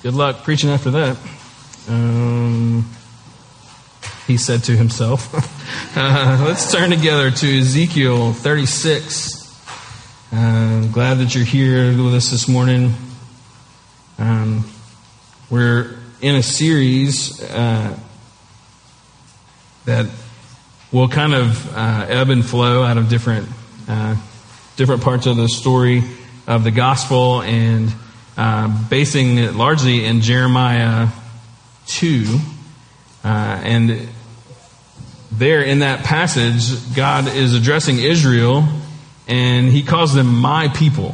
Good luck preaching after that. Um, he said to himself. uh, let's turn together to Ezekiel 36. Uh, glad that you're here with us this morning. Um, we're in a series uh, that will kind of uh, ebb and flow out of different uh, different parts of the story of the gospel and uh, basing it largely in Jeremiah 2. Uh, and there in that passage, God is addressing Israel and he calls them my people.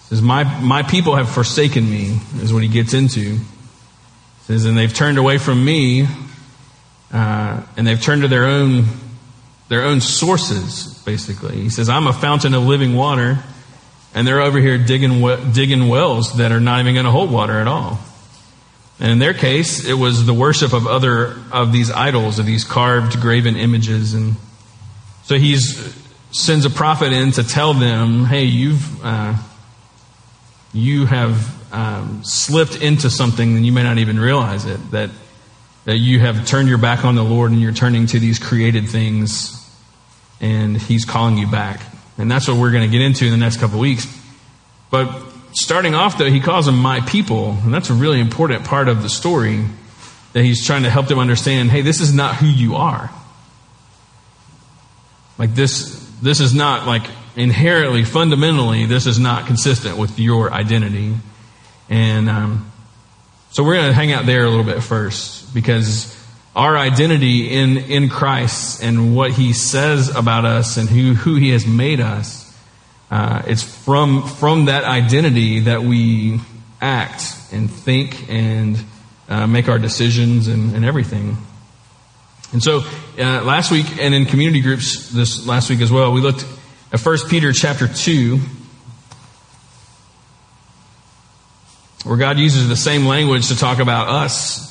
He says, my, my people have forsaken me, is what he gets into. He says, and they've turned away from me, uh, and they've turned to their own, their own sources, basically. He says, I'm a fountain of living water and they're over here digging, digging wells that are not even going to hold water at all. And in their case, it was the worship of other, of these idols, of these carved, graven images. And so he sends a prophet in to tell them, hey, you've, uh, you have um, slipped into something and you may not even realize it, that, that you have turned your back on the Lord and you're turning to these created things and he's calling you back. And that's what we're going to get into in the next couple weeks. But starting off, though, he calls them my people. And that's a really important part of the story that he's trying to help them understand hey, this is not who you are. Like, this, this is not like inherently, fundamentally, this is not consistent with your identity. And um, so we're going to hang out there a little bit first because our identity in, in Christ and what he says about us and who, who he has made us, uh, it's from, from that identity that we act and think and uh, make our decisions and, and everything. And so uh, last week and in community groups this last week as well, we looked at 1 Peter chapter 2, where God uses the same language to talk about us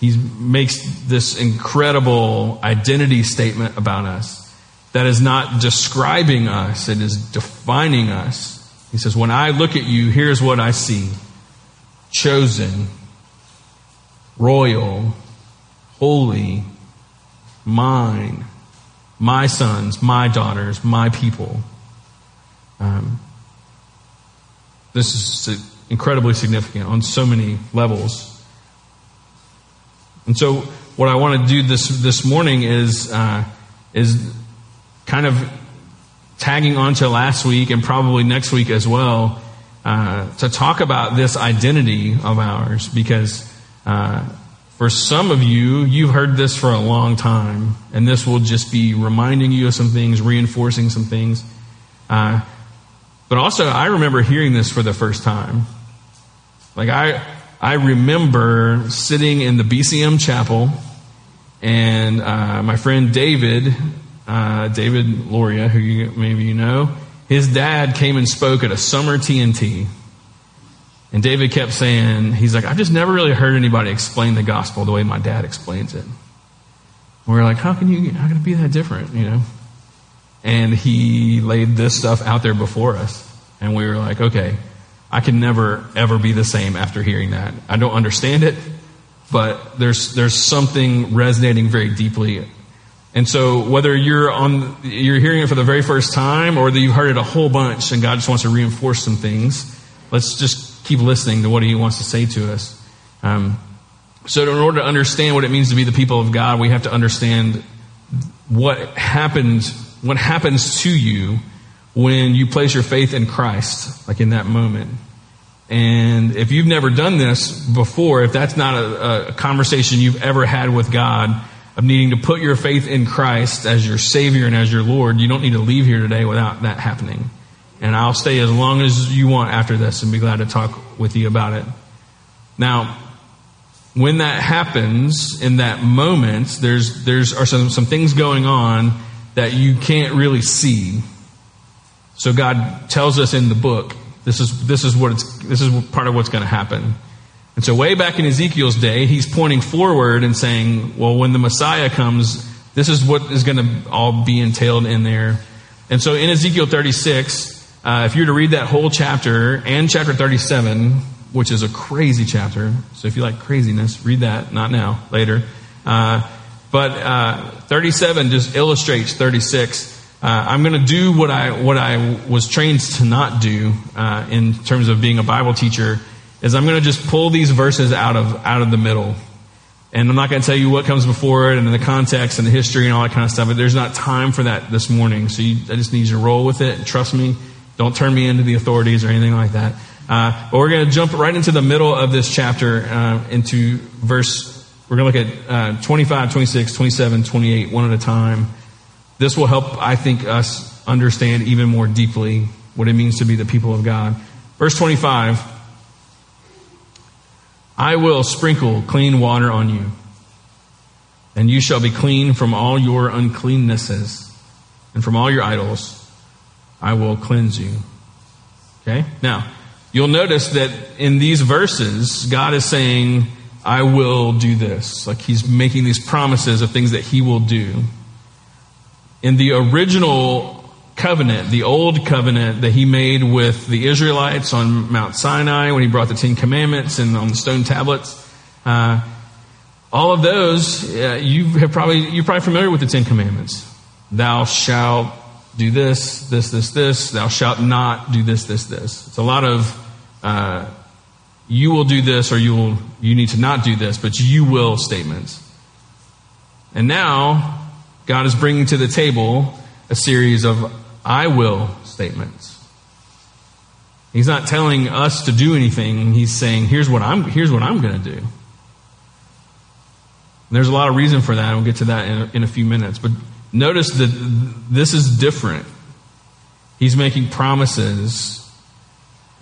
he makes this incredible identity statement about us that is not describing us, it is defining us. He says, When I look at you, here's what I see chosen, royal, holy, mine, my sons, my daughters, my people. Um, this is incredibly significant on so many levels. And so, what I want to do this this morning is uh, is kind of tagging onto last week and probably next week as well uh, to talk about this identity of ours because uh, for some of you, you've heard this for a long time, and this will just be reminding you of some things, reinforcing some things. Uh, but also, I remember hearing this for the first time. Like I, I remember sitting in the BCM chapel, and uh, my friend David, uh, David Loria, who you, maybe you know, his dad came and spoke at a summer TNT. And David kept saying, he's like, I've just never really heard anybody explain the gospel the way my dad explains it. And we're like, how can you, how can it be that different, you know? And he laid this stuff out there before us. And we were like, okay, I can never, ever be the same after hearing that. I don't understand it, but there's, there's something resonating very deeply. And so whether you're on, you're hearing it for the very first time or that you've heard it a whole bunch and God just wants to reinforce some things, let's just keep listening to what he wants to say to us. Um, so in order to understand what it means to be the people of God, we have to understand what happened, what happens to you when you place your faith in Christ, like in that moment. And if you've never done this before, if that's not a, a, conversation you've ever had with God of needing to put your faith in Christ as your Savior and as your Lord, you don't need to leave here today without that happening. And I'll stay as long as you want after this and be glad to talk with you about it. Now, when that happens in that moment, there's, there's are some, some things going on that you can't really see. So God tells us in the book, this is, this is what it's, this is part of what's going to happen. And so way back in Ezekiel's day, he's pointing forward and saying, well, when the Messiah comes, this is what is going to all be entailed in there. And so in Ezekiel 36, uh, if you were to read that whole chapter and chapter 37, which is a crazy chapter. So if you like craziness, read that. Not now, later. Uh, but uh, 37 just illustrates 36. Uh, I'm going to do what I what I was trained to not do uh, in terms of being a Bible teacher. Is I'm going to just pull these verses out of out of the middle, and I'm not going to tell you what comes before it and the context and the history and all that kind of stuff. But there's not time for that this morning. So you, I just need you to roll with it. Trust me. Don't turn me into the authorities or anything like that. Uh, but we're going to jump right into the middle of this chapter, uh, into verse, we're going to look at uh, 25, 26, 27, 28, one at a time. This will help, I think, us understand even more deeply what it means to be the people of God. Verse 25 I will sprinkle clean water on you, and you shall be clean from all your uncleannesses, and from all your idols I will cleanse you. Okay? Now, You'll notice that in these verses, God is saying, I will do this. Like he's making these promises of things that he will do. In the original covenant, the old covenant that he made with the Israelites on Mount Sinai when he brought the Ten Commandments and on the stone tablets, uh, all of those, uh, you have probably, you're probably familiar with the Ten Commandments. Thou shalt do this, this, this, this. Thou shalt not do this, this, this. It's a lot of uh, you will do this or you will you need to not do this, but you will statements. And now God is bringing to the table a series of I will statements. He's not telling us to do anything. He's saying, here's what I'm, here's what I'm going to do. And there's a lot of reason for that. We'll get to that in a, in a few minutes. But notice that this is different. He's making promises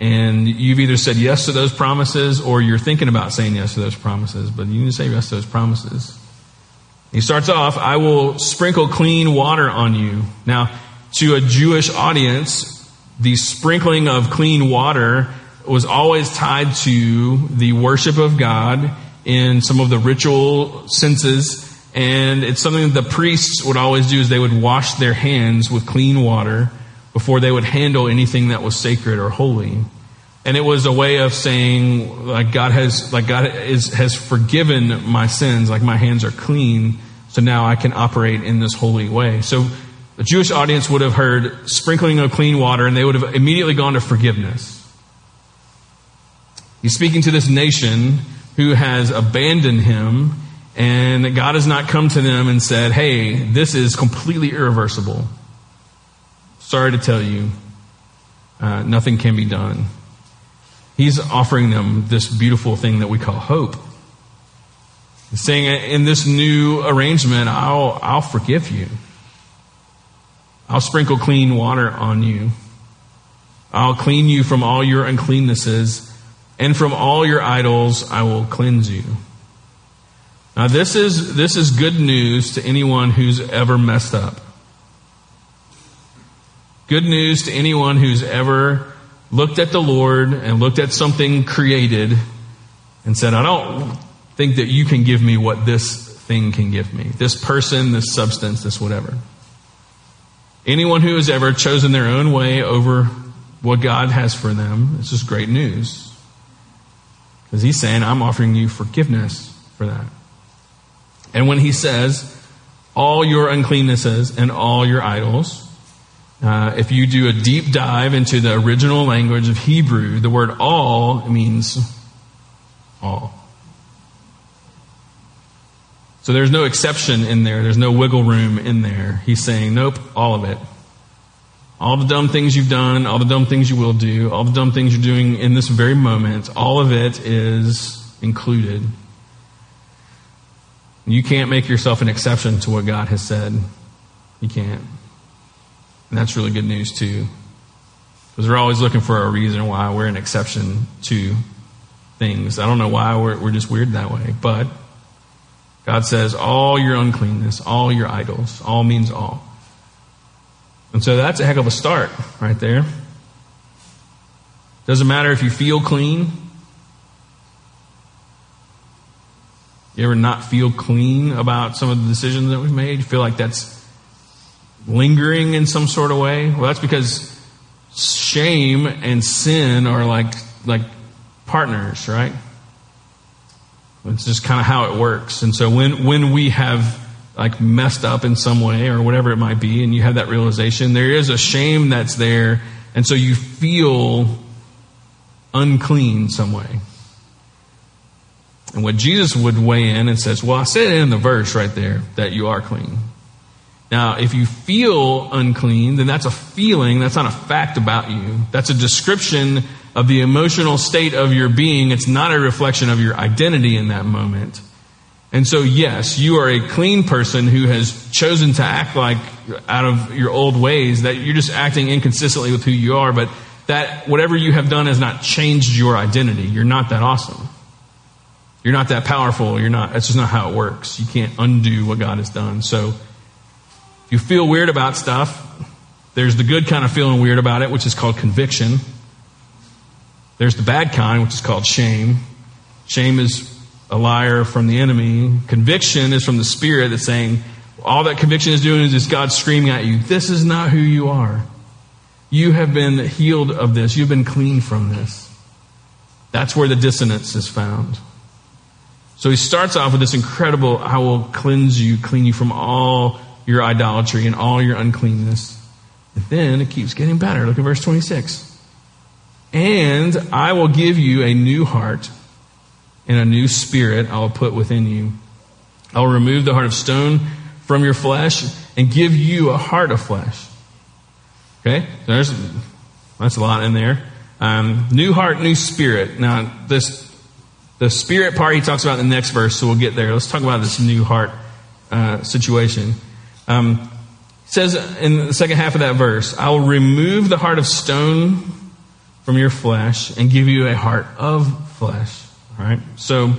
and you've either said yes to those promises or you're thinking about saying yes to those promises, but you need to say yes to those promises. He starts off, I will sprinkle clean water on you. Now, to a Jewish audience, the sprinkling of clean water was always tied to the worship of God in some of the ritual senses. And it's something that the priests would always do is they would wash their hands with clean water before they would handle anything that was sacred or holy. And it was a way of saying, like God has, like God is, has forgiven my sins, like my hands are clean, so now I can operate in this holy way. So the Jewish audience would have heard sprinkling of clean water, and they would have immediately gone to forgiveness. He's speaking to this nation who has abandoned him, and God has not come to them and said, Hey, this is completely irreversible. Sorry to tell you, uh, nothing can be done. He's offering them this beautiful thing that we call hope. He's saying, in this new arrangement, I'll, I'll forgive you. I'll sprinkle clean water on you. I'll clean you from all your uncleannesses, and from all your idols I will cleanse you. Now, this is, this is good news to anyone who's ever messed up. Good news to anyone who's ever looked at the Lord and looked at something created and said, I don't think that you can give me what this thing can give me. This person, this substance, this whatever. Anyone who has ever chosen their own way over what God has for them, this is great news. Because he's saying, I'm offering you forgiveness for that. And when he says, all your uncleannesses and all your idols, uh, if you do a deep dive into the original language of Hebrew, the word all means all. So there's no exception in there. There's no wiggle room in there. He's saying, nope, all of it. All the dumb things you've done, all the dumb things you will do, all the dumb things you're doing in this very moment, all of it is included. You can't make yourself an exception to what God has said. You can't. And that's really good news, too. Because we're always looking for a reason why we're an exception to things. I don't know why we're, we're just weird that way, but God says all your uncleanness, all your idols, all means all. And so that's a heck of a start right there. Doesn't matter if you feel clean. You ever not feel clean about some of the decisions that we've made? You feel like that's lingering in some sort of way? Well, that's because shame and sin are like like partners, right? It's just kind of how it works. And so when when we have like messed up in some way or whatever it might be, and you have that realization, there is a shame that's there, and so you feel unclean some way. And what Jesus would weigh in and says, Well, I said in the verse right there that you are clean. Now, if you feel unclean, then that's a feeling, that's not a fact about you. That's a description of the emotional state of your being. It's not a reflection of your identity in that moment. And so, yes, you are a clean person who has chosen to act like out of your old ways, that you're just acting inconsistently with who you are, but that whatever you have done has not changed your identity. You're not that awesome. You're not that powerful. You're not, that's just not how it works. You can't undo what God has done. So, if you feel weird about stuff, there's the good kind of feeling weird about it, which is called conviction. There's the bad kind, which is called shame. Shame is a liar from the enemy. Conviction is from the Spirit that's saying, all that conviction is doing is God screaming at you, this is not who you are. You have been healed of this. You've been cleaned from this. That's where the dissonance is found. So he starts off with this incredible, I will cleanse you, clean you from all your idolatry and all your uncleanness. And then it keeps getting better. Look at verse 26. And I will give you a new heart and a new spirit I will put within you. I will remove the heart of stone from your flesh and give you a heart of flesh. Okay? There's, that's a lot in there. Um, new heart, new spirit. Now, this, the spirit part he talks about in the next verse, so we'll get there. Let's talk about this new heart uh, situation. Um, says in the second half of that verse, I will remove the heart of stone from your flesh and give you a heart of flesh. All right? So,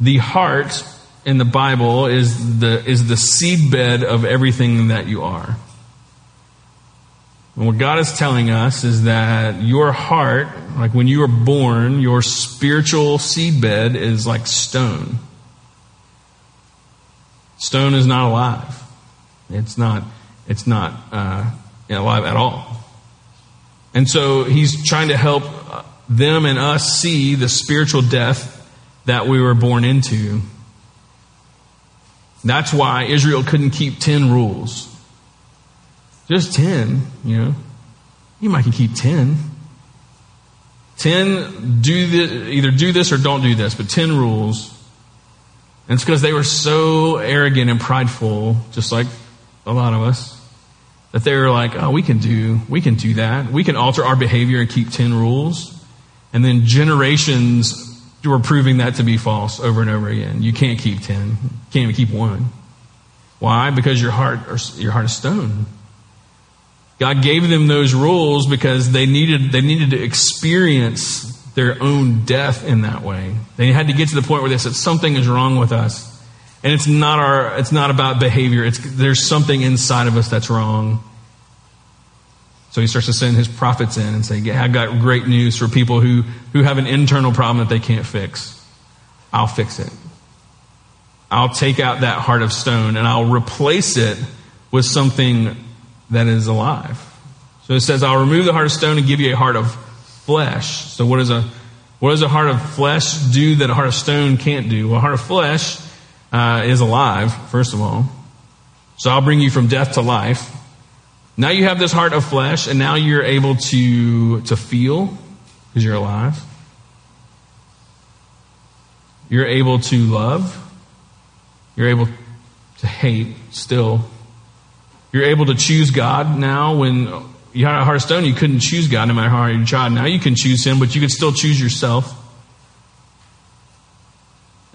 the heart in the Bible is the, is the seedbed of everything that you are. And what God is telling us is that your heart, like when you were born, your spiritual seedbed is like stone. Stone is not alive. It's not, it's not uh, alive at all. And so he's trying to help them and us see the spiritual death that we were born into. That's why Israel couldn't keep 10 rules. Just 10, you know. You might can keep 10. 10 do this, either do this or don't do this, but 10 rules and it's because they were so arrogant and prideful, just like a lot of us, that they were like, oh, we can do, we can do that. We can alter our behavior and keep 10 rules. And then generations were proving that to be false over and over again. You can't keep 10. You can't even keep one. Why? Because your heart, your heart is stone. God gave them those rules because they needed, they needed to experience their own death in that way. They had to get to the point where they said something is wrong with us. And it's not our it's not about behavior. It's there's something inside of us that's wrong. So he starts to send his prophets in and say, yeah, I've got great news for people who, who have an internal problem that they can't fix. I'll fix it. I'll take out that heart of stone and I'll replace it with something that is alive. So it says, I'll remove the heart of stone and give you a heart of flesh. So what does a what does a heart of flesh do that a heart of stone can't do? Well, a heart of flesh uh, is alive, first of all. So I'll bring you from death to life. Now you have this heart of flesh, and now you're able to to feel because you're alive. You're able to love. You're able to hate still. You're able to choose God now when you had a heart of stone, you couldn't choose God no matter how hard you tried. Now you can choose Him, but you can still choose yourself.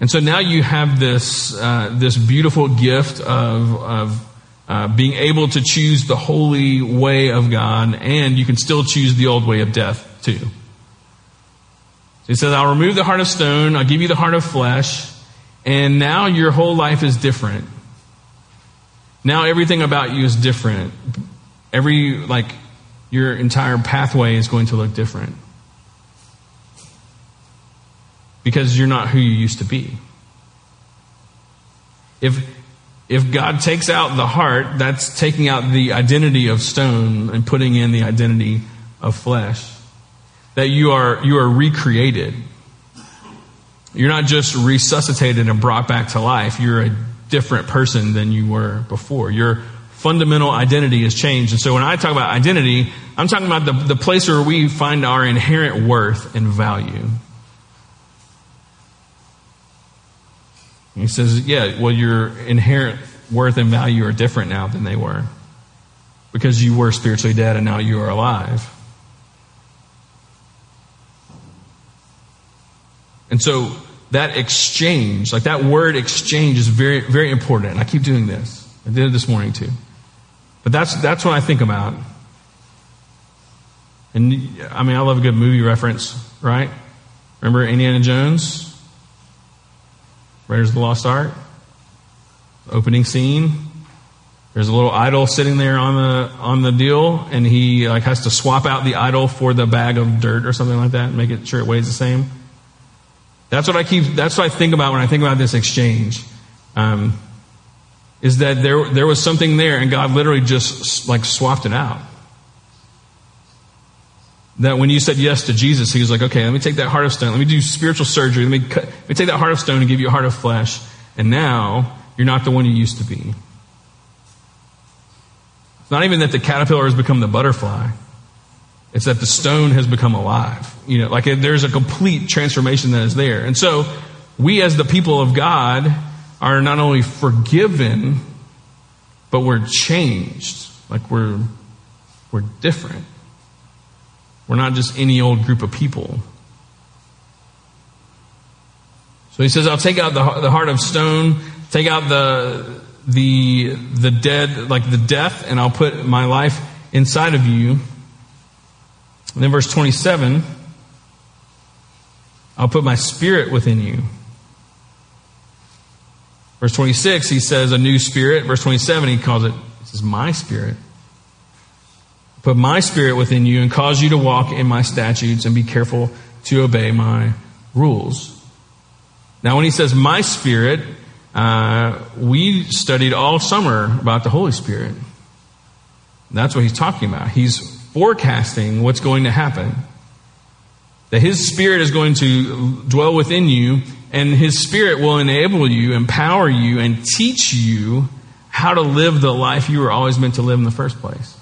And so now you have this, uh, this beautiful gift of, of uh, being able to choose the holy way of God, and you can still choose the old way of death, too. he says, I'll remove the heart of stone, I'll give you the heart of flesh, and now your whole life is different. Now everything about you is different. Every, like, your entire pathway is going to look different. Because you're not who you used to be. If, if God takes out the heart, that's taking out the identity of stone and putting in the identity of flesh. That you are, you are recreated. You're not just resuscitated and brought back to life. You're a different person than you were before. Your fundamental identity has changed. And so when I talk about identity, I'm talking about the, the place where we find our inherent worth and value. he says, yeah, well, your inherent worth and value are different now than they were. Because you were spiritually dead and now you are alive. And so that exchange, like that word exchange is very, very important. And I keep doing this. I did it this morning too. But that's, that's what I think about. And I mean, I love a good movie reference, right? Remember Indiana Jones? Raiders of the Lost Ark? Opening scene. There's a little idol sitting there on the on the deal, and he like has to swap out the idol for the bag of dirt or something like that, and make it sure it weighs the same. That's what I keep. That's what I think about when I think about this exchange. Um, is that there there was something there, and God literally just like swapped it out. That when you said yes to Jesus, He was like, "Okay, let me take that heart of stone. Let me do spiritual surgery. Let me cut, let me take that heart of stone and give you a heart of flesh. And now you're not the one you used to be." It's not even that the caterpillar has become the butterfly. It's that the stone has become alive. You know, like there's a complete transformation that is there. And so we as the people of God are not only forgiven, but we're changed. Like we're, we're different. We're not just any old group of people. So he says, I'll take out the, the heart of stone, take out the, the, the dead, like the death, and I'll put my life inside of you. And then verse 27, I'll put my spirit within you. Verse 26, he says a new spirit. Verse 27, he calls it, he says, my spirit. Put my spirit within you and cause you to walk in my statutes and be careful to obey my rules. Now, when he says my spirit, uh, we studied all summer about the Holy Spirit. That's what he's talking about. He's forecasting what's going to happen. That His Spirit is going to dwell within you, and His Spirit will enable you, empower you, and teach you how to live the life you were always meant to live in the first place.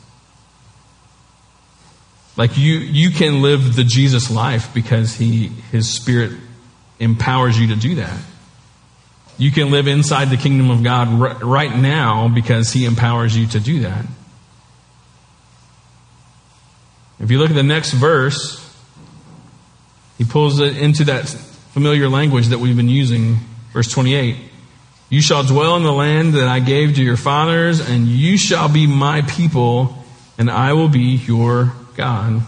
Like you, you can live the Jesus life because He, His Spirit empowers you to do that. You can live inside the kingdom of God right now because He empowers you to do that. If you look at the next verse, he pulls it into that familiar language that we've been using. Verse 28. You shall dwell in the land that I gave to your fathers, and you shall be my people, and I will be your God.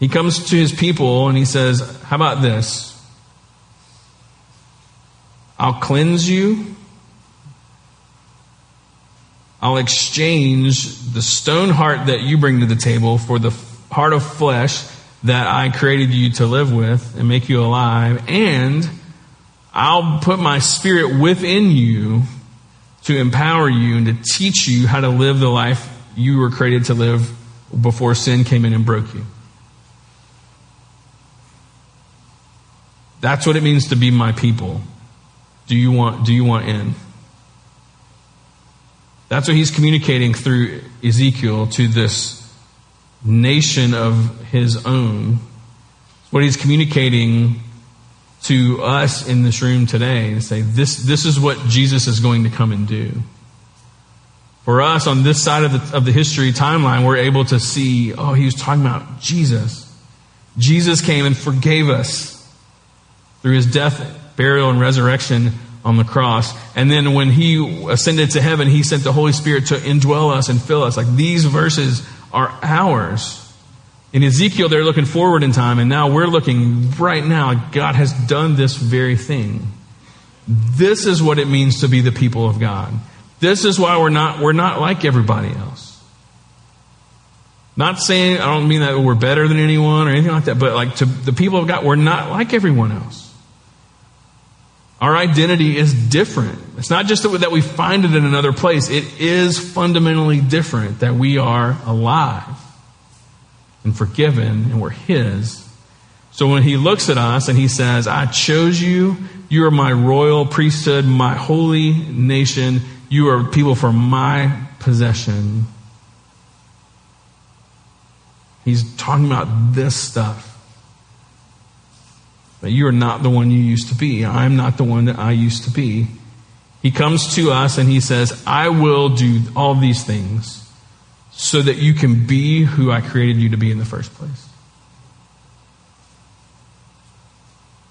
He comes to his people and he says, How about this? I'll cleanse you I'll exchange the stone heart that you bring to the table for the heart of flesh that I created you to live with and make you alive. And I'll put my spirit within you to empower you and to teach you how to live the life you were created to live before sin came in and broke you. That's what it means to be my people. Do you want, do you want in? That's what he's communicating through Ezekiel to this nation of his own. What he's communicating to us in this room today to say, this, this is what Jesus is going to come and do. For us on this side of the, of the history timeline, we're able to see, oh, he was talking about Jesus. Jesus came and forgave us through his death, burial, and resurrection on the cross. And then when he ascended to heaven, he sent the Holy Spirit to indwell us and fill us. Like these verses are ours. In Ezekiel, they're looking forward in time, and now we're looking right now. God has done this very thing. This is what it means to be the people of God. This is why we're not, we're not like everybody else. Not saying, I don't mean that we're better than anyone or anything like that, but like to the people of God, we're not like everyone else. Our identity is different. It's not just that we find it in another place, it is fundamentally different that we are alive and forgiven and we're His. So when He looks at us and He says, I chose you, you are my royal priesthood, my holy nation, you are people for my possession. He's talking about this stuff. That you are not the one you used to be. I'm not the one that I used to be. He comes to us and he says, I will do all these things so that you can be who I created you to be in the first place.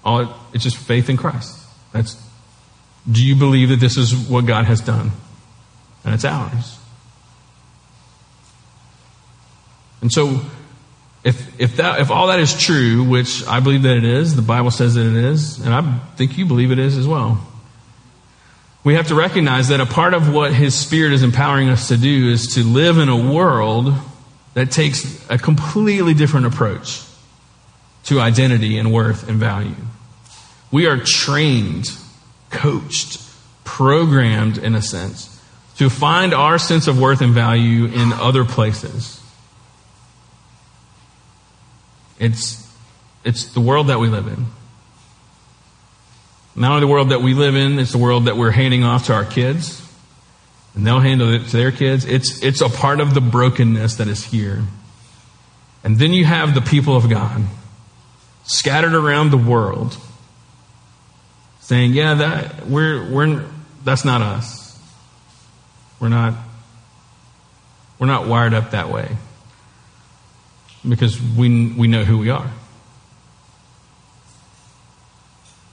All it's just faith in Christ. That's do you believe that this is what God has done? And it's ours. And so if, if, that, if all that is true, which I believe that it is, the Bible says that it is, and I think you believe it is as well, we have to recognize that a part of what His Spirit is empowering us to do is to live in a world that takes a completely different approach to identity and worth and value. We are trained, coached, programmed, in a sense, to find our sense of worth and value in other places. It's, it's the world that we live in. Not only the world that we live in, it's the world that we're handing off to our kids, and they'll handle it to their kids. It's, it's a part of the brokenness that is here. And then you have the people of God scattered around the world saying, yeah, that, we're, we're, that's not us. We're not, we're not wired up that way because we, we know who we are.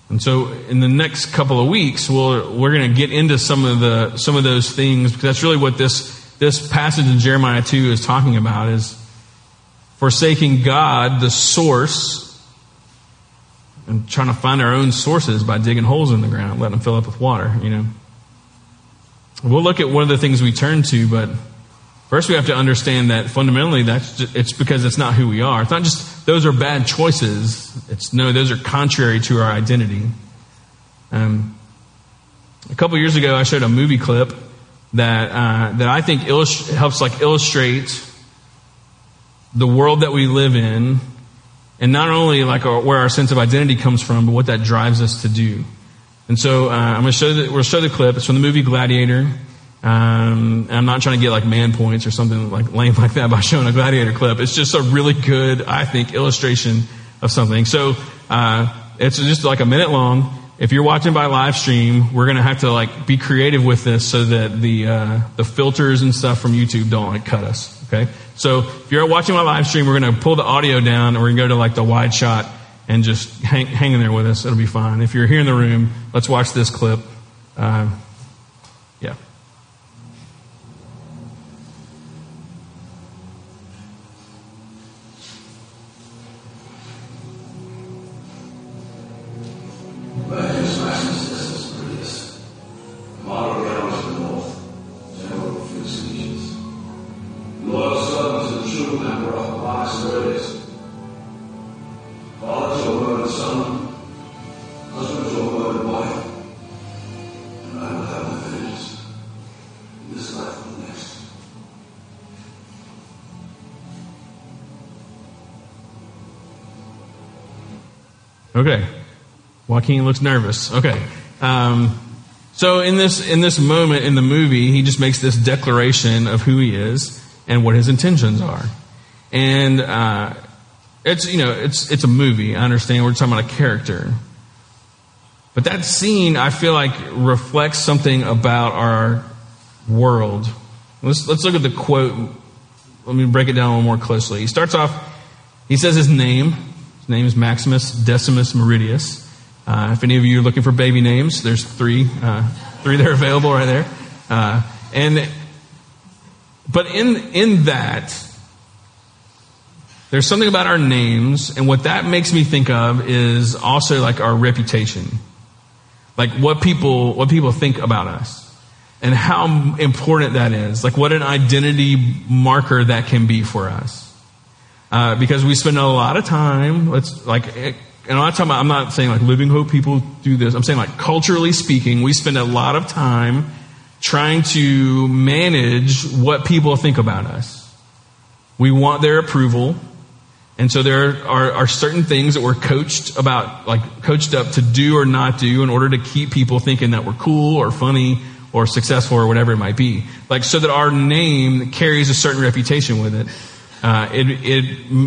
And so, in the next couple of weeks, we'll, we're going to get into some of the some of those things because that's really what this this passage in Jeremiah two is talking about: is forsaking God, the source, and trying to find our own sources by digging holes in the ground, letting them fill up with water. You know, we'll look at one of the things we turn to, but First, we have to understand that fundamentally, that's just, it's because it's not who we are. It's not just those are bad choices. It's no, those are contrary to our identity. Um, a couple years ago, I showed a movie clip that uh, that I think illust- helps like illustrate the world that we live in, and not only like our, where our sense of identity comes from, but what that drives us to do. And so uh, I'm going to show the, we'll show the clip. It's from the movie Gladiator. Um, I'm not trying to get like man points or something like lame like that by showing a gladiator clip. It's just a really good, I think, illustration of something. So uh, it's just like a minute long. If you're watching by live stream, we're gonna have to like be creative with this so that the uh, the filters and stuff from YouTube don't like cut us. Okay. So if you're watching my live stream, we're gonna pull the audio down and we're gonna go to like the wide shot and just hang, hang in there with us. It'll be fine. If you're here in the room, let's watch this clip. Uh, Joaquin looks nervous. Okay. Um, so in this in this moment in the movie, he just makes this declaration of who he is and what his intentions are, and uh, it's you know it's it's a movie. I understand we're talking about a character, but that scene I feel like reflects something about our world. Let's let's look at the quote. Let me break it down a little more closely. He starts off. He says his name His name is Maximus Decimus Meridius. Uh, if any of you are looking for baby names, there's three, uh, three that are available right there. Uh, and, but in, in that, there's something about our names, and what that makes me think of is also like our reputation. Like what people, what people think about us. And how important that is. Like what an identity marker that can be for us. Uh, because we spend a lot of time, let's like, and I'm not about, I'm not saying like living hope people do this. I'm saying like culturally speaking, we spend a lot of time trying to manage what people think about us. We want their approval. And so there are, are, certain things that we're coached about, like coached up to do or not do in order to keep people thinking that we're cool or funny or successful or whatever it might be. Like so that our name carries a certain reputation with it. Uh, it, it,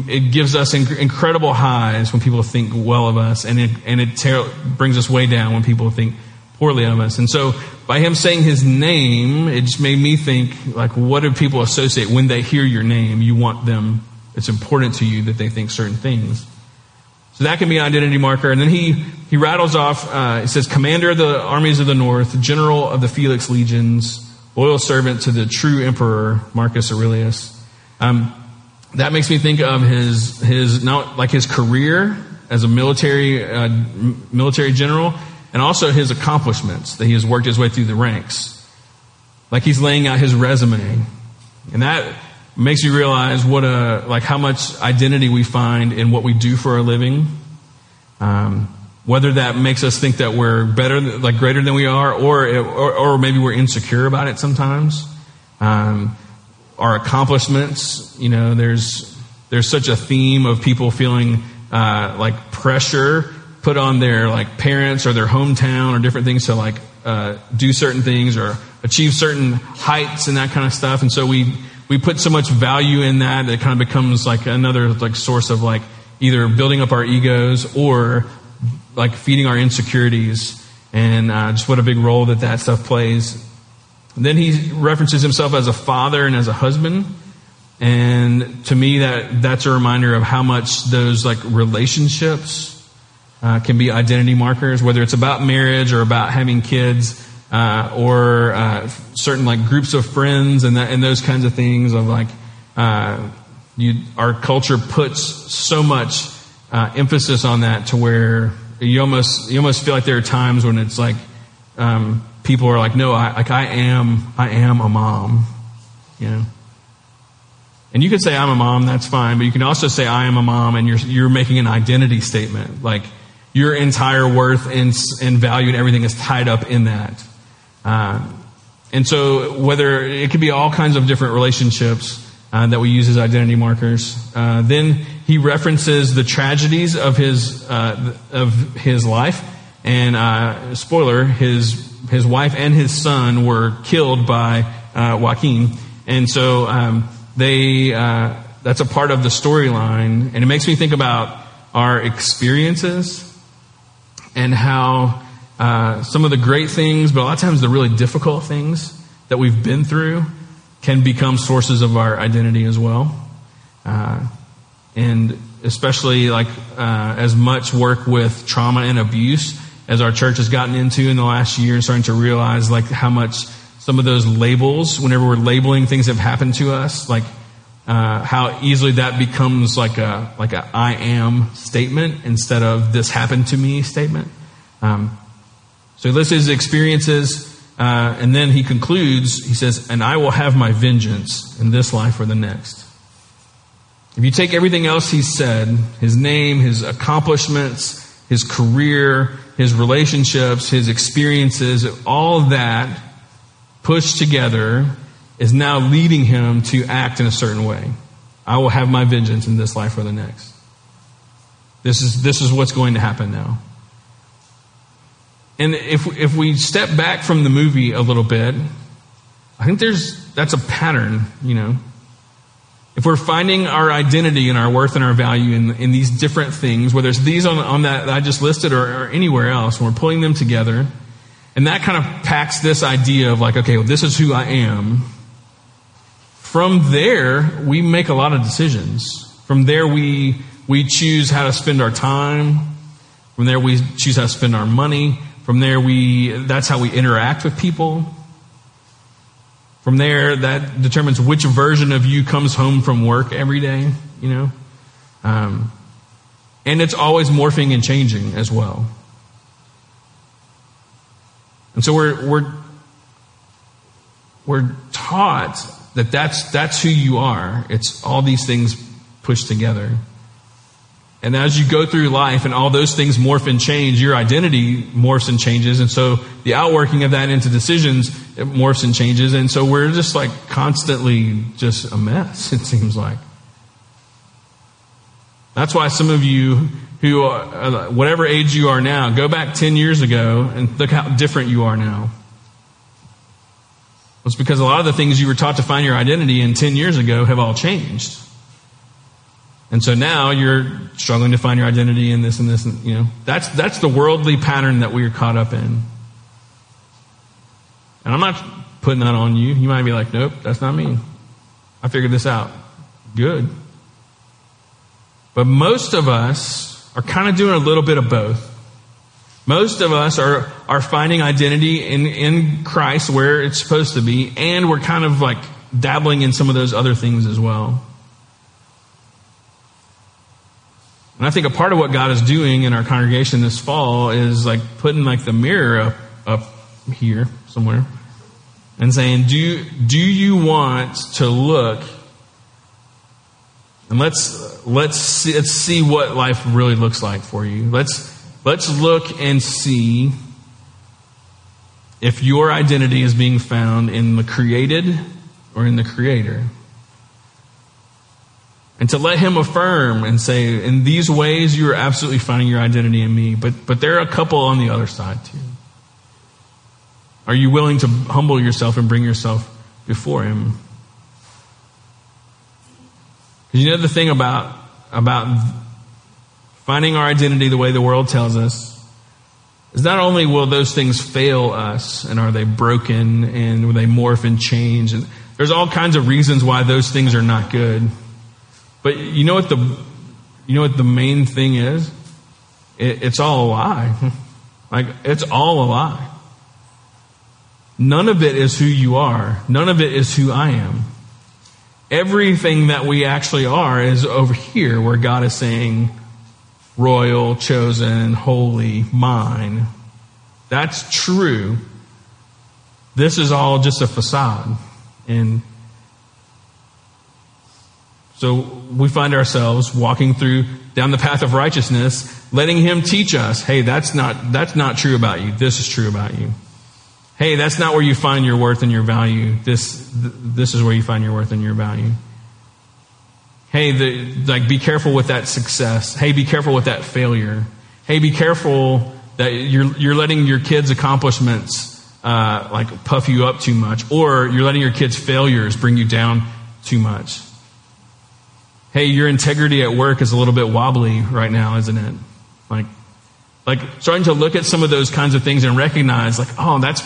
it gives us inc- incredible highs when people think well of us, and it, and it ter- brings us way down when people think poorly of us. And so by him saying his name, it just made me think, like, what do people associate when they hear your name? You want them it's important to you that they think certain things. So that can be an identity marker. And then he, he rattles off, uh, says, Commander of the armies of the north, General of the Felix legions, loyal servant to the true emperor, Marcus Aurelius. Um, that makes me think of his, his, not like his career as a military, uh, military general, and also his accomplishments that he has worked his way through the ranks. Like he's laying out his resume. And that, makes you realize what a like how much identity we find in what we do for a living. Um, whether that makes us think that we're better, like greater than we are, or or, or maybe we're insecure about it sometimes. Um, our accomplishments, you know, there's there's such a theme of people feeling uh, like pressure put on their like parents or their hometown or different things to like uh, do certain things or achieve certain heights and that kind of stuff, and so we we put so much value in that that it kind of becomes like another like source of like either building up our egos or like feeding our insecurities. And uh, just what a big role that that stuff plays and then he references himself as a father and as a husband. And to me that that's a reminder of how much those like relationships uh, can be identity markers whether it's about marriage or about having kids uh, or uh, certain like groups of friends and that, and those kinds of things of like uh, you, our culture puts so much uh, emphasis on that to where you almost you almost feel like there are times when it's like um, people are like no I, like I am I am a mom you know? And you could say I'm a mom that's fine but you can also say I am a mom and you're you're making an identity statement. Like your entire worth and, and value and everything is tied up in that. Uh, and so, whether it could be all kinds of different relationships uh, that we use as identity markers. Uh, then he references the tragedies of his uh, of his life, and uh, spoiler: his his wife and his son were killed by uh, Joaquin, and so um, they that's a part of the storyline, and it makes me think about our experiences and how uh, some of the great things, but a lot of times the really difficult things that we've been through can become sources of our identity as well. Uh, and especially like uh, as much work with trauma and abuse as our church has gotten into in the last year, and starting to realize like how much some of those labels, whenever we're labeling things that have happened to us, like uh, how easily that becomes like a like a I am statement instead of this happened to me statement. Um, so he lists his experiences, uh, and then he concludes, he says, And I will have my vengeance in this life or the next. If you take everything else he said, his name, his accomplishments, his career, his relationships, his experiences, all of that pushed together is now leading him to act in a certain way. I will have my vengeance in this life or the next. This is, this is what's going to happen now. And if, if we step back from the movie a little bit, I think there's, that's a pattern, you know. If we're finding our identity and our worth and our value in, in these different things, whether it's these on, on that, that I just listed or, or anywhere else, we're pulling them together, and that kind of packs this idea of like, okay, well, this is who I am. From there, we make a lot of decisions. From there, we, we choose how to spend our time. From there, we choose how to spend our money. From there, we, that's how we interact with people. From there, that determines which version of you comes home from work every day, you know. Um, and it's always morphing and changing as well. And so we're, we're, we're taught that that's, that's who you are. It's all these things pushed together. And as you go through life and all those things morph and change, your identity morphs and changes. And so the outworking of that into decisions it morphs and changes. And so we're just like constantly just a mess, it seems like. That's why some of you who, are, uh, whatever age you are now, go back 10 years ago and look how different you are now. It's because a lot of the things you were taught to find your identity in 10 years ago have all changed. And so now you're struggling to find your identity in this and this, and, you know, that's, that's the worldly pattern that we are caught up in. And I'm not putting that on you. You might be like, nope, that's not me. I figured this out. Good. But most of us are kind of doing a little bit of both. Most of us are, are finding identity in, in Christ where it's supposed to be, and we're kind of like dabbling in some of those other things as well. And I think a part of what God is doing in our congregation this fall is like putting like the mirror up, up here somewhere and saying, do, do you want to look and let's, let's see, let's see what life really looks like for you. Let's, let's look and see if your identity is being found in the created or in the creator. And to let him affirm and say, in these ways, you are absolutely finding your identity in me. But, but there are a couple on the other side too. Are you willing to humble yourself and bring yourself before him? Because you know the thing about, about finding our identity the way the world tells us is not only will those things fail us and are they broken and will they morph and change and there's all kinds of reasons why those things are not good. But you know what the, you know what the main thing is? It, it's all a lie. like, it's all a lie. None of it is who you are. None of it is who I am. Everything that we actually are is over here where God is saying, royal, chosen, holy, mine. That's true. This is all just a facade. And so we find ourselves walking through down the path of righteousness, letting him teach us, hey, that's not, that's not true about you. This is true about you. Hey, that's not where you find your worth and your value. This, this is where you find your worth and your value. Hey, the, like, be careful with that success. Hey, be careful with that failure. Hey, be careful that you're, you're letting your kids' accomplishments, uh, like, puff you up too much, or you're letting your kids' failures bring you down too much. Hey, your integrity at work is a little bit wobbly right now, isn't it? Like, like starting to look at some of those kinds of things and recognize, like, oh, that's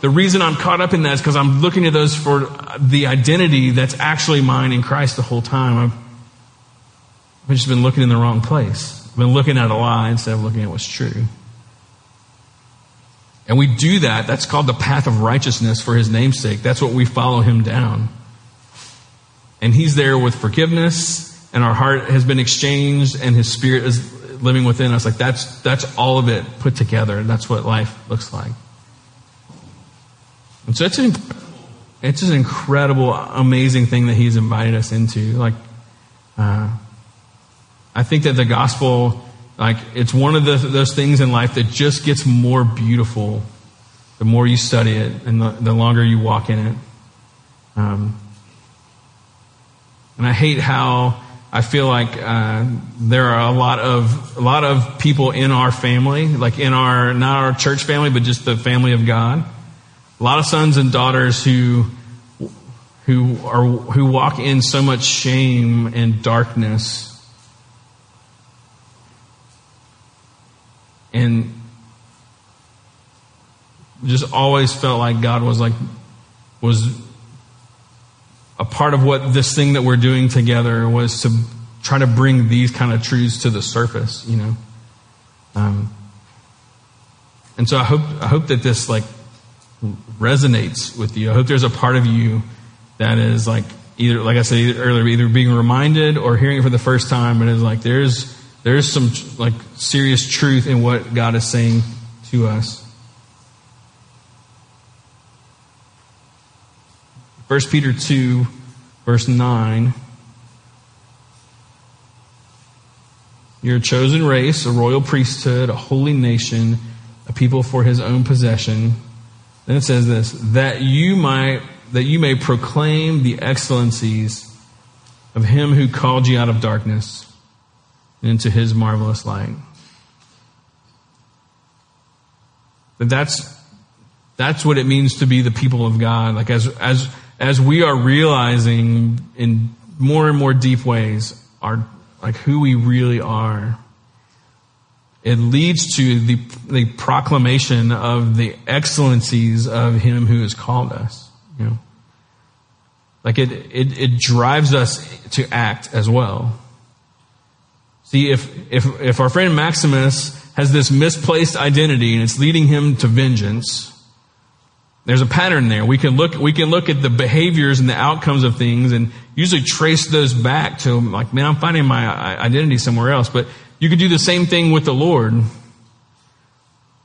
the reason I'm caught up in that is because I'm looking at those for the identity that's actually mine in Christ the whole time. I've, I've just been looking in the wrong place. I've been looking at a lie instead of looking at what's true. And we do that. That's called the path of righteousness for his namesake. That's what we follow him down. And he's there with forgiveness and our heart has been exchanged and his spirit is living within us. Like that's, that's all of it put together. That's what life looks like. And so it's an, it's an incredible, amazing thing that he's invited us into. Like, uh, I think that the gospel, like, it's one of the, those things in life that just gets more beautiful the more you study it and the, the longer you walk in it. Um, and I hate how I feel like uh, there are a lot of a lot of people in our family, like in our not our church family, but just the family of God. A lot of sons and daughters who who are who walk in so much shame and darkness, and just always felt like God was like was a part of what this thing that we're doing together was to try to bring these kind of truths to the surface, you know. Um, and so I hope I hope that this like resonates with you. I hope there's a part of you that is like either, like I said earlier, either being reminded or hearing it for the first time, and it's like there's there's some like serious truth in what God is saying to us. 1 Peter 2, verse 9. You're a chosen race, a royal priesthood, a holy nation, a people for his own possession. Then it says this, that you might, that you may proclaim the excellencies of him who called you out of darkness into his marvelous light. But that's, that's what it means to be the people of God. Like as, as, as we are realizing in more and more deep ways our, like who we really are, it leads to the, the proclamation of the excellencies of him who has called us, you know. Like it, it, it drives us to act as well. See, if, if, if our friend Maximus has this misplaced identity and it's leading him to vengeance, there's a pattern there. We can look, we can look at the behaviors and the outcomes of things and usually trace those back to like, man, I'm finding my identity somewhere else. But you could do the same thing with the Lord.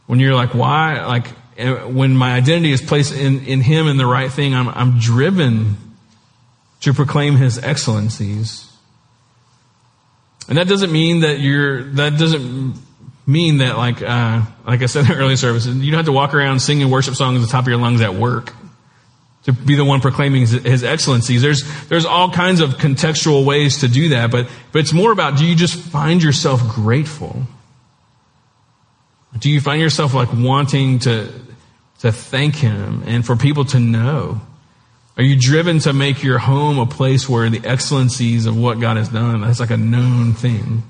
When you're like, why? Like, eh, when my identity is placed in, in Him and the right thing, I'm, I'm driven to proclaim His excellencies. And that doesn't mean that you're, that doesn't mean that like, uh, like I said in the early service, you don't have to walk around singing worship songs at the top of your lungs at work to be the one proclaiming his, excellencies. There's, there's all kinds of contextual ways to do that, but, but it's more about do you just find yourself grateful? Do you find yourself like wanting to, to thank him and for people to know? Are you driven to make your home a place where the excellencies of what God has done, that's like a known thing?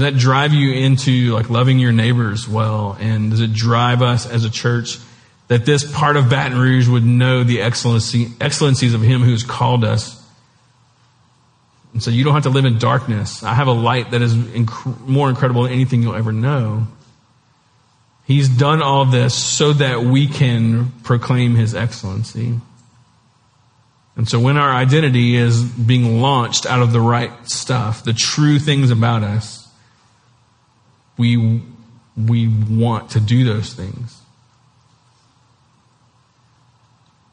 Does that drive you into like loving your neighbors well? And does it drive us as a church that this part of Baton Rouge would know the excellency, excellencies of Him who's called us? And so you don't have to live in darkness. I have a light that is inc- more incredible than anything you'll ever know. He's done all this so that we can proclaim His excellency. And so when our identity is being launched out of the right stuff, the true things about us, we, we want to do those things.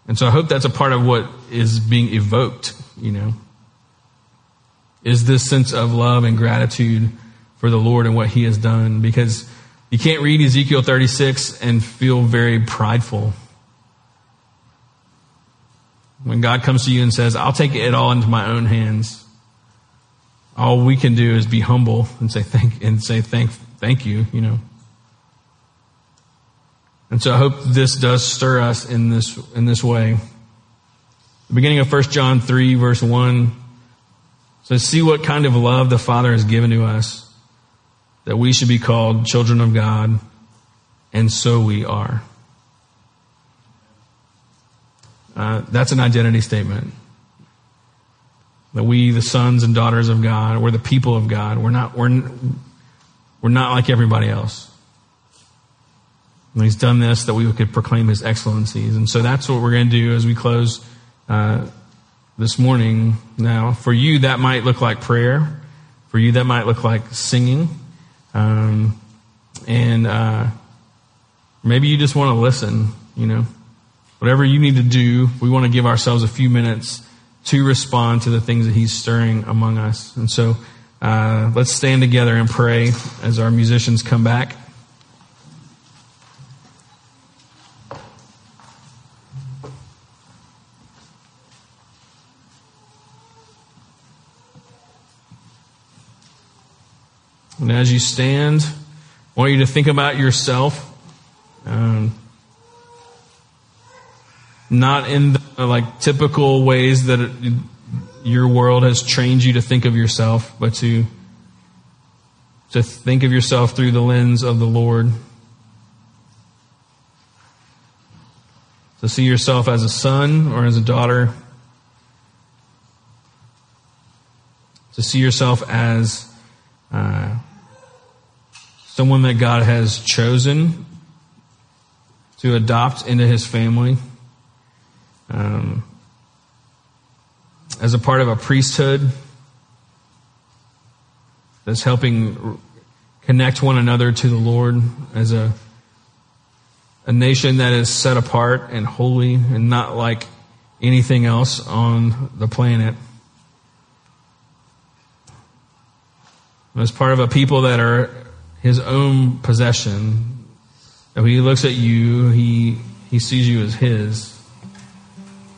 And so I hope that's a part of what is being evoked, you know, is this sense of love and gratitude for the Lord and what He has done because you can't read Ezekiel 36 and feel very prideful. When God comes to you and says, I'll take it all into my own hands, all we can do is be humble and say thank and say thank thank you, you know. And so I hope this does stir us in this in this way. The beginning of 1 John 3 verse 1 says, See what kind of love the Father has given to us that we should be called children of God, and so we are. Uh, that's an identity statement. That we, the sons and daughters of God, we're the people of God. We're not, we're, we're not like everybody else. And he's done this that we could proclaim his excellencies. And so that's what we're going to do as we close uh, this morning. Now, for you, that might look like prayer. For you, that might look like singing. Um, and uh, maybe you just want to listen, you know. Whatever you need to do, we want to give ourselves a few minutes to respond to the things that He's stirring among us. And so uh, let's stand together and pray as our musicians come back. And as you stand, I want you to think about yourself. Um, not in the like typical ways that your world has trained you to think of yourself, but to to think of yourself through the lens of the Lord. To see yourself as a son or as a daughter. To see yourself as uh, someone that God has chosen to adopt into his family. Um, as a part of a priesthood that's helping connect one another to the Lord as a a nation that is set apart and holy and not like anything else on the planet. As part of a people that are his own possession, when he looks at you, he, he sees you as his.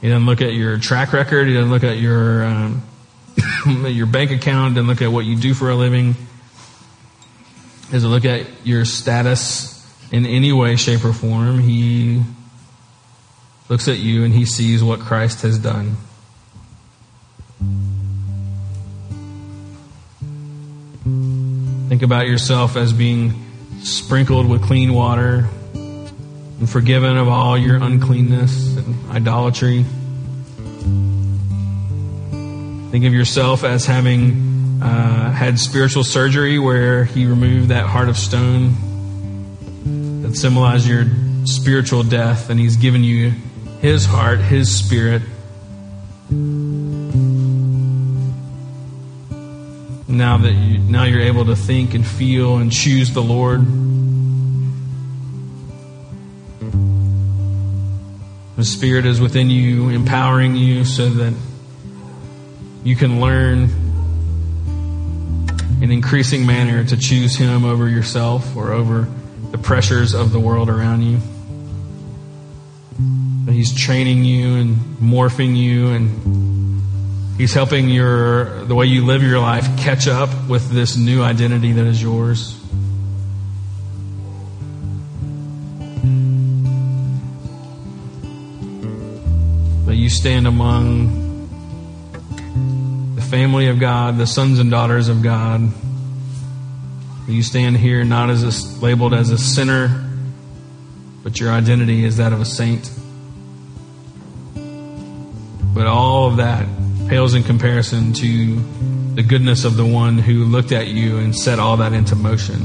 He doesn't look at your track record. He doesn't look at your, um, your bank account. He doesn't look at what you do for a living. He doesn't look at your status in any way, shape, or form. He looks at you and he sees what Christ has done. Think about yourself as being sprinkled with clean water and forgiven of all your uncleanness and idolatry. Think of yourself as having uh, had spiritual surgery where he removed that heart of stone that symbolized your spiritual death, and He's given you His heart, His spirit. Now that you now you're able to think and feel and choose the Lord. The Spirit is within you, empowering you so that you can learn in increasing manner to choose Him over yourself or over the pressures of the world around you. That he's training you and morphing you and he's helping your the way you live your life catch up with this new identity that is yours. Stand among the family of God, the sons and daughters of God you stand here not as a, labeled as a sinner, but your identity is that of a saint. But all of that pales in comparison to the goodness of the one who looked at you and set all that into motion.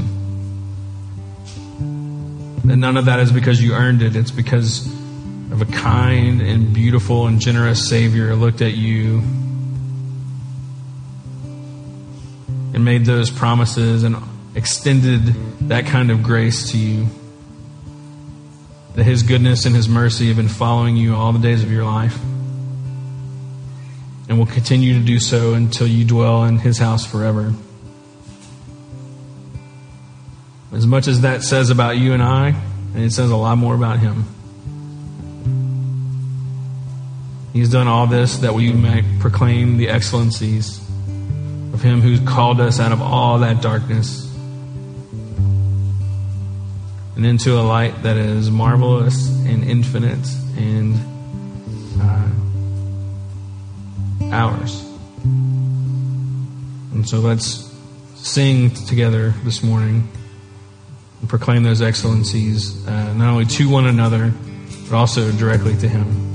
And none of that is because you earned it, it's because of a kind and beautiful and generous Savior looked at you and made those promises and extended that kind of grace to you. That His goodness and His mercy have been following you all the days of your life and will continue to do so until you dwell in His house forever. As much as that says about you and I, and it says a lot more about Him. He's done all this that we may proclaim the excellencies of Him who's called us out of all that darkness and into a light that is marvelous and infinite and uh, ours. And so let's sing together this morning and proclaim those excellencies uh, not only to one another, but also directly to Him.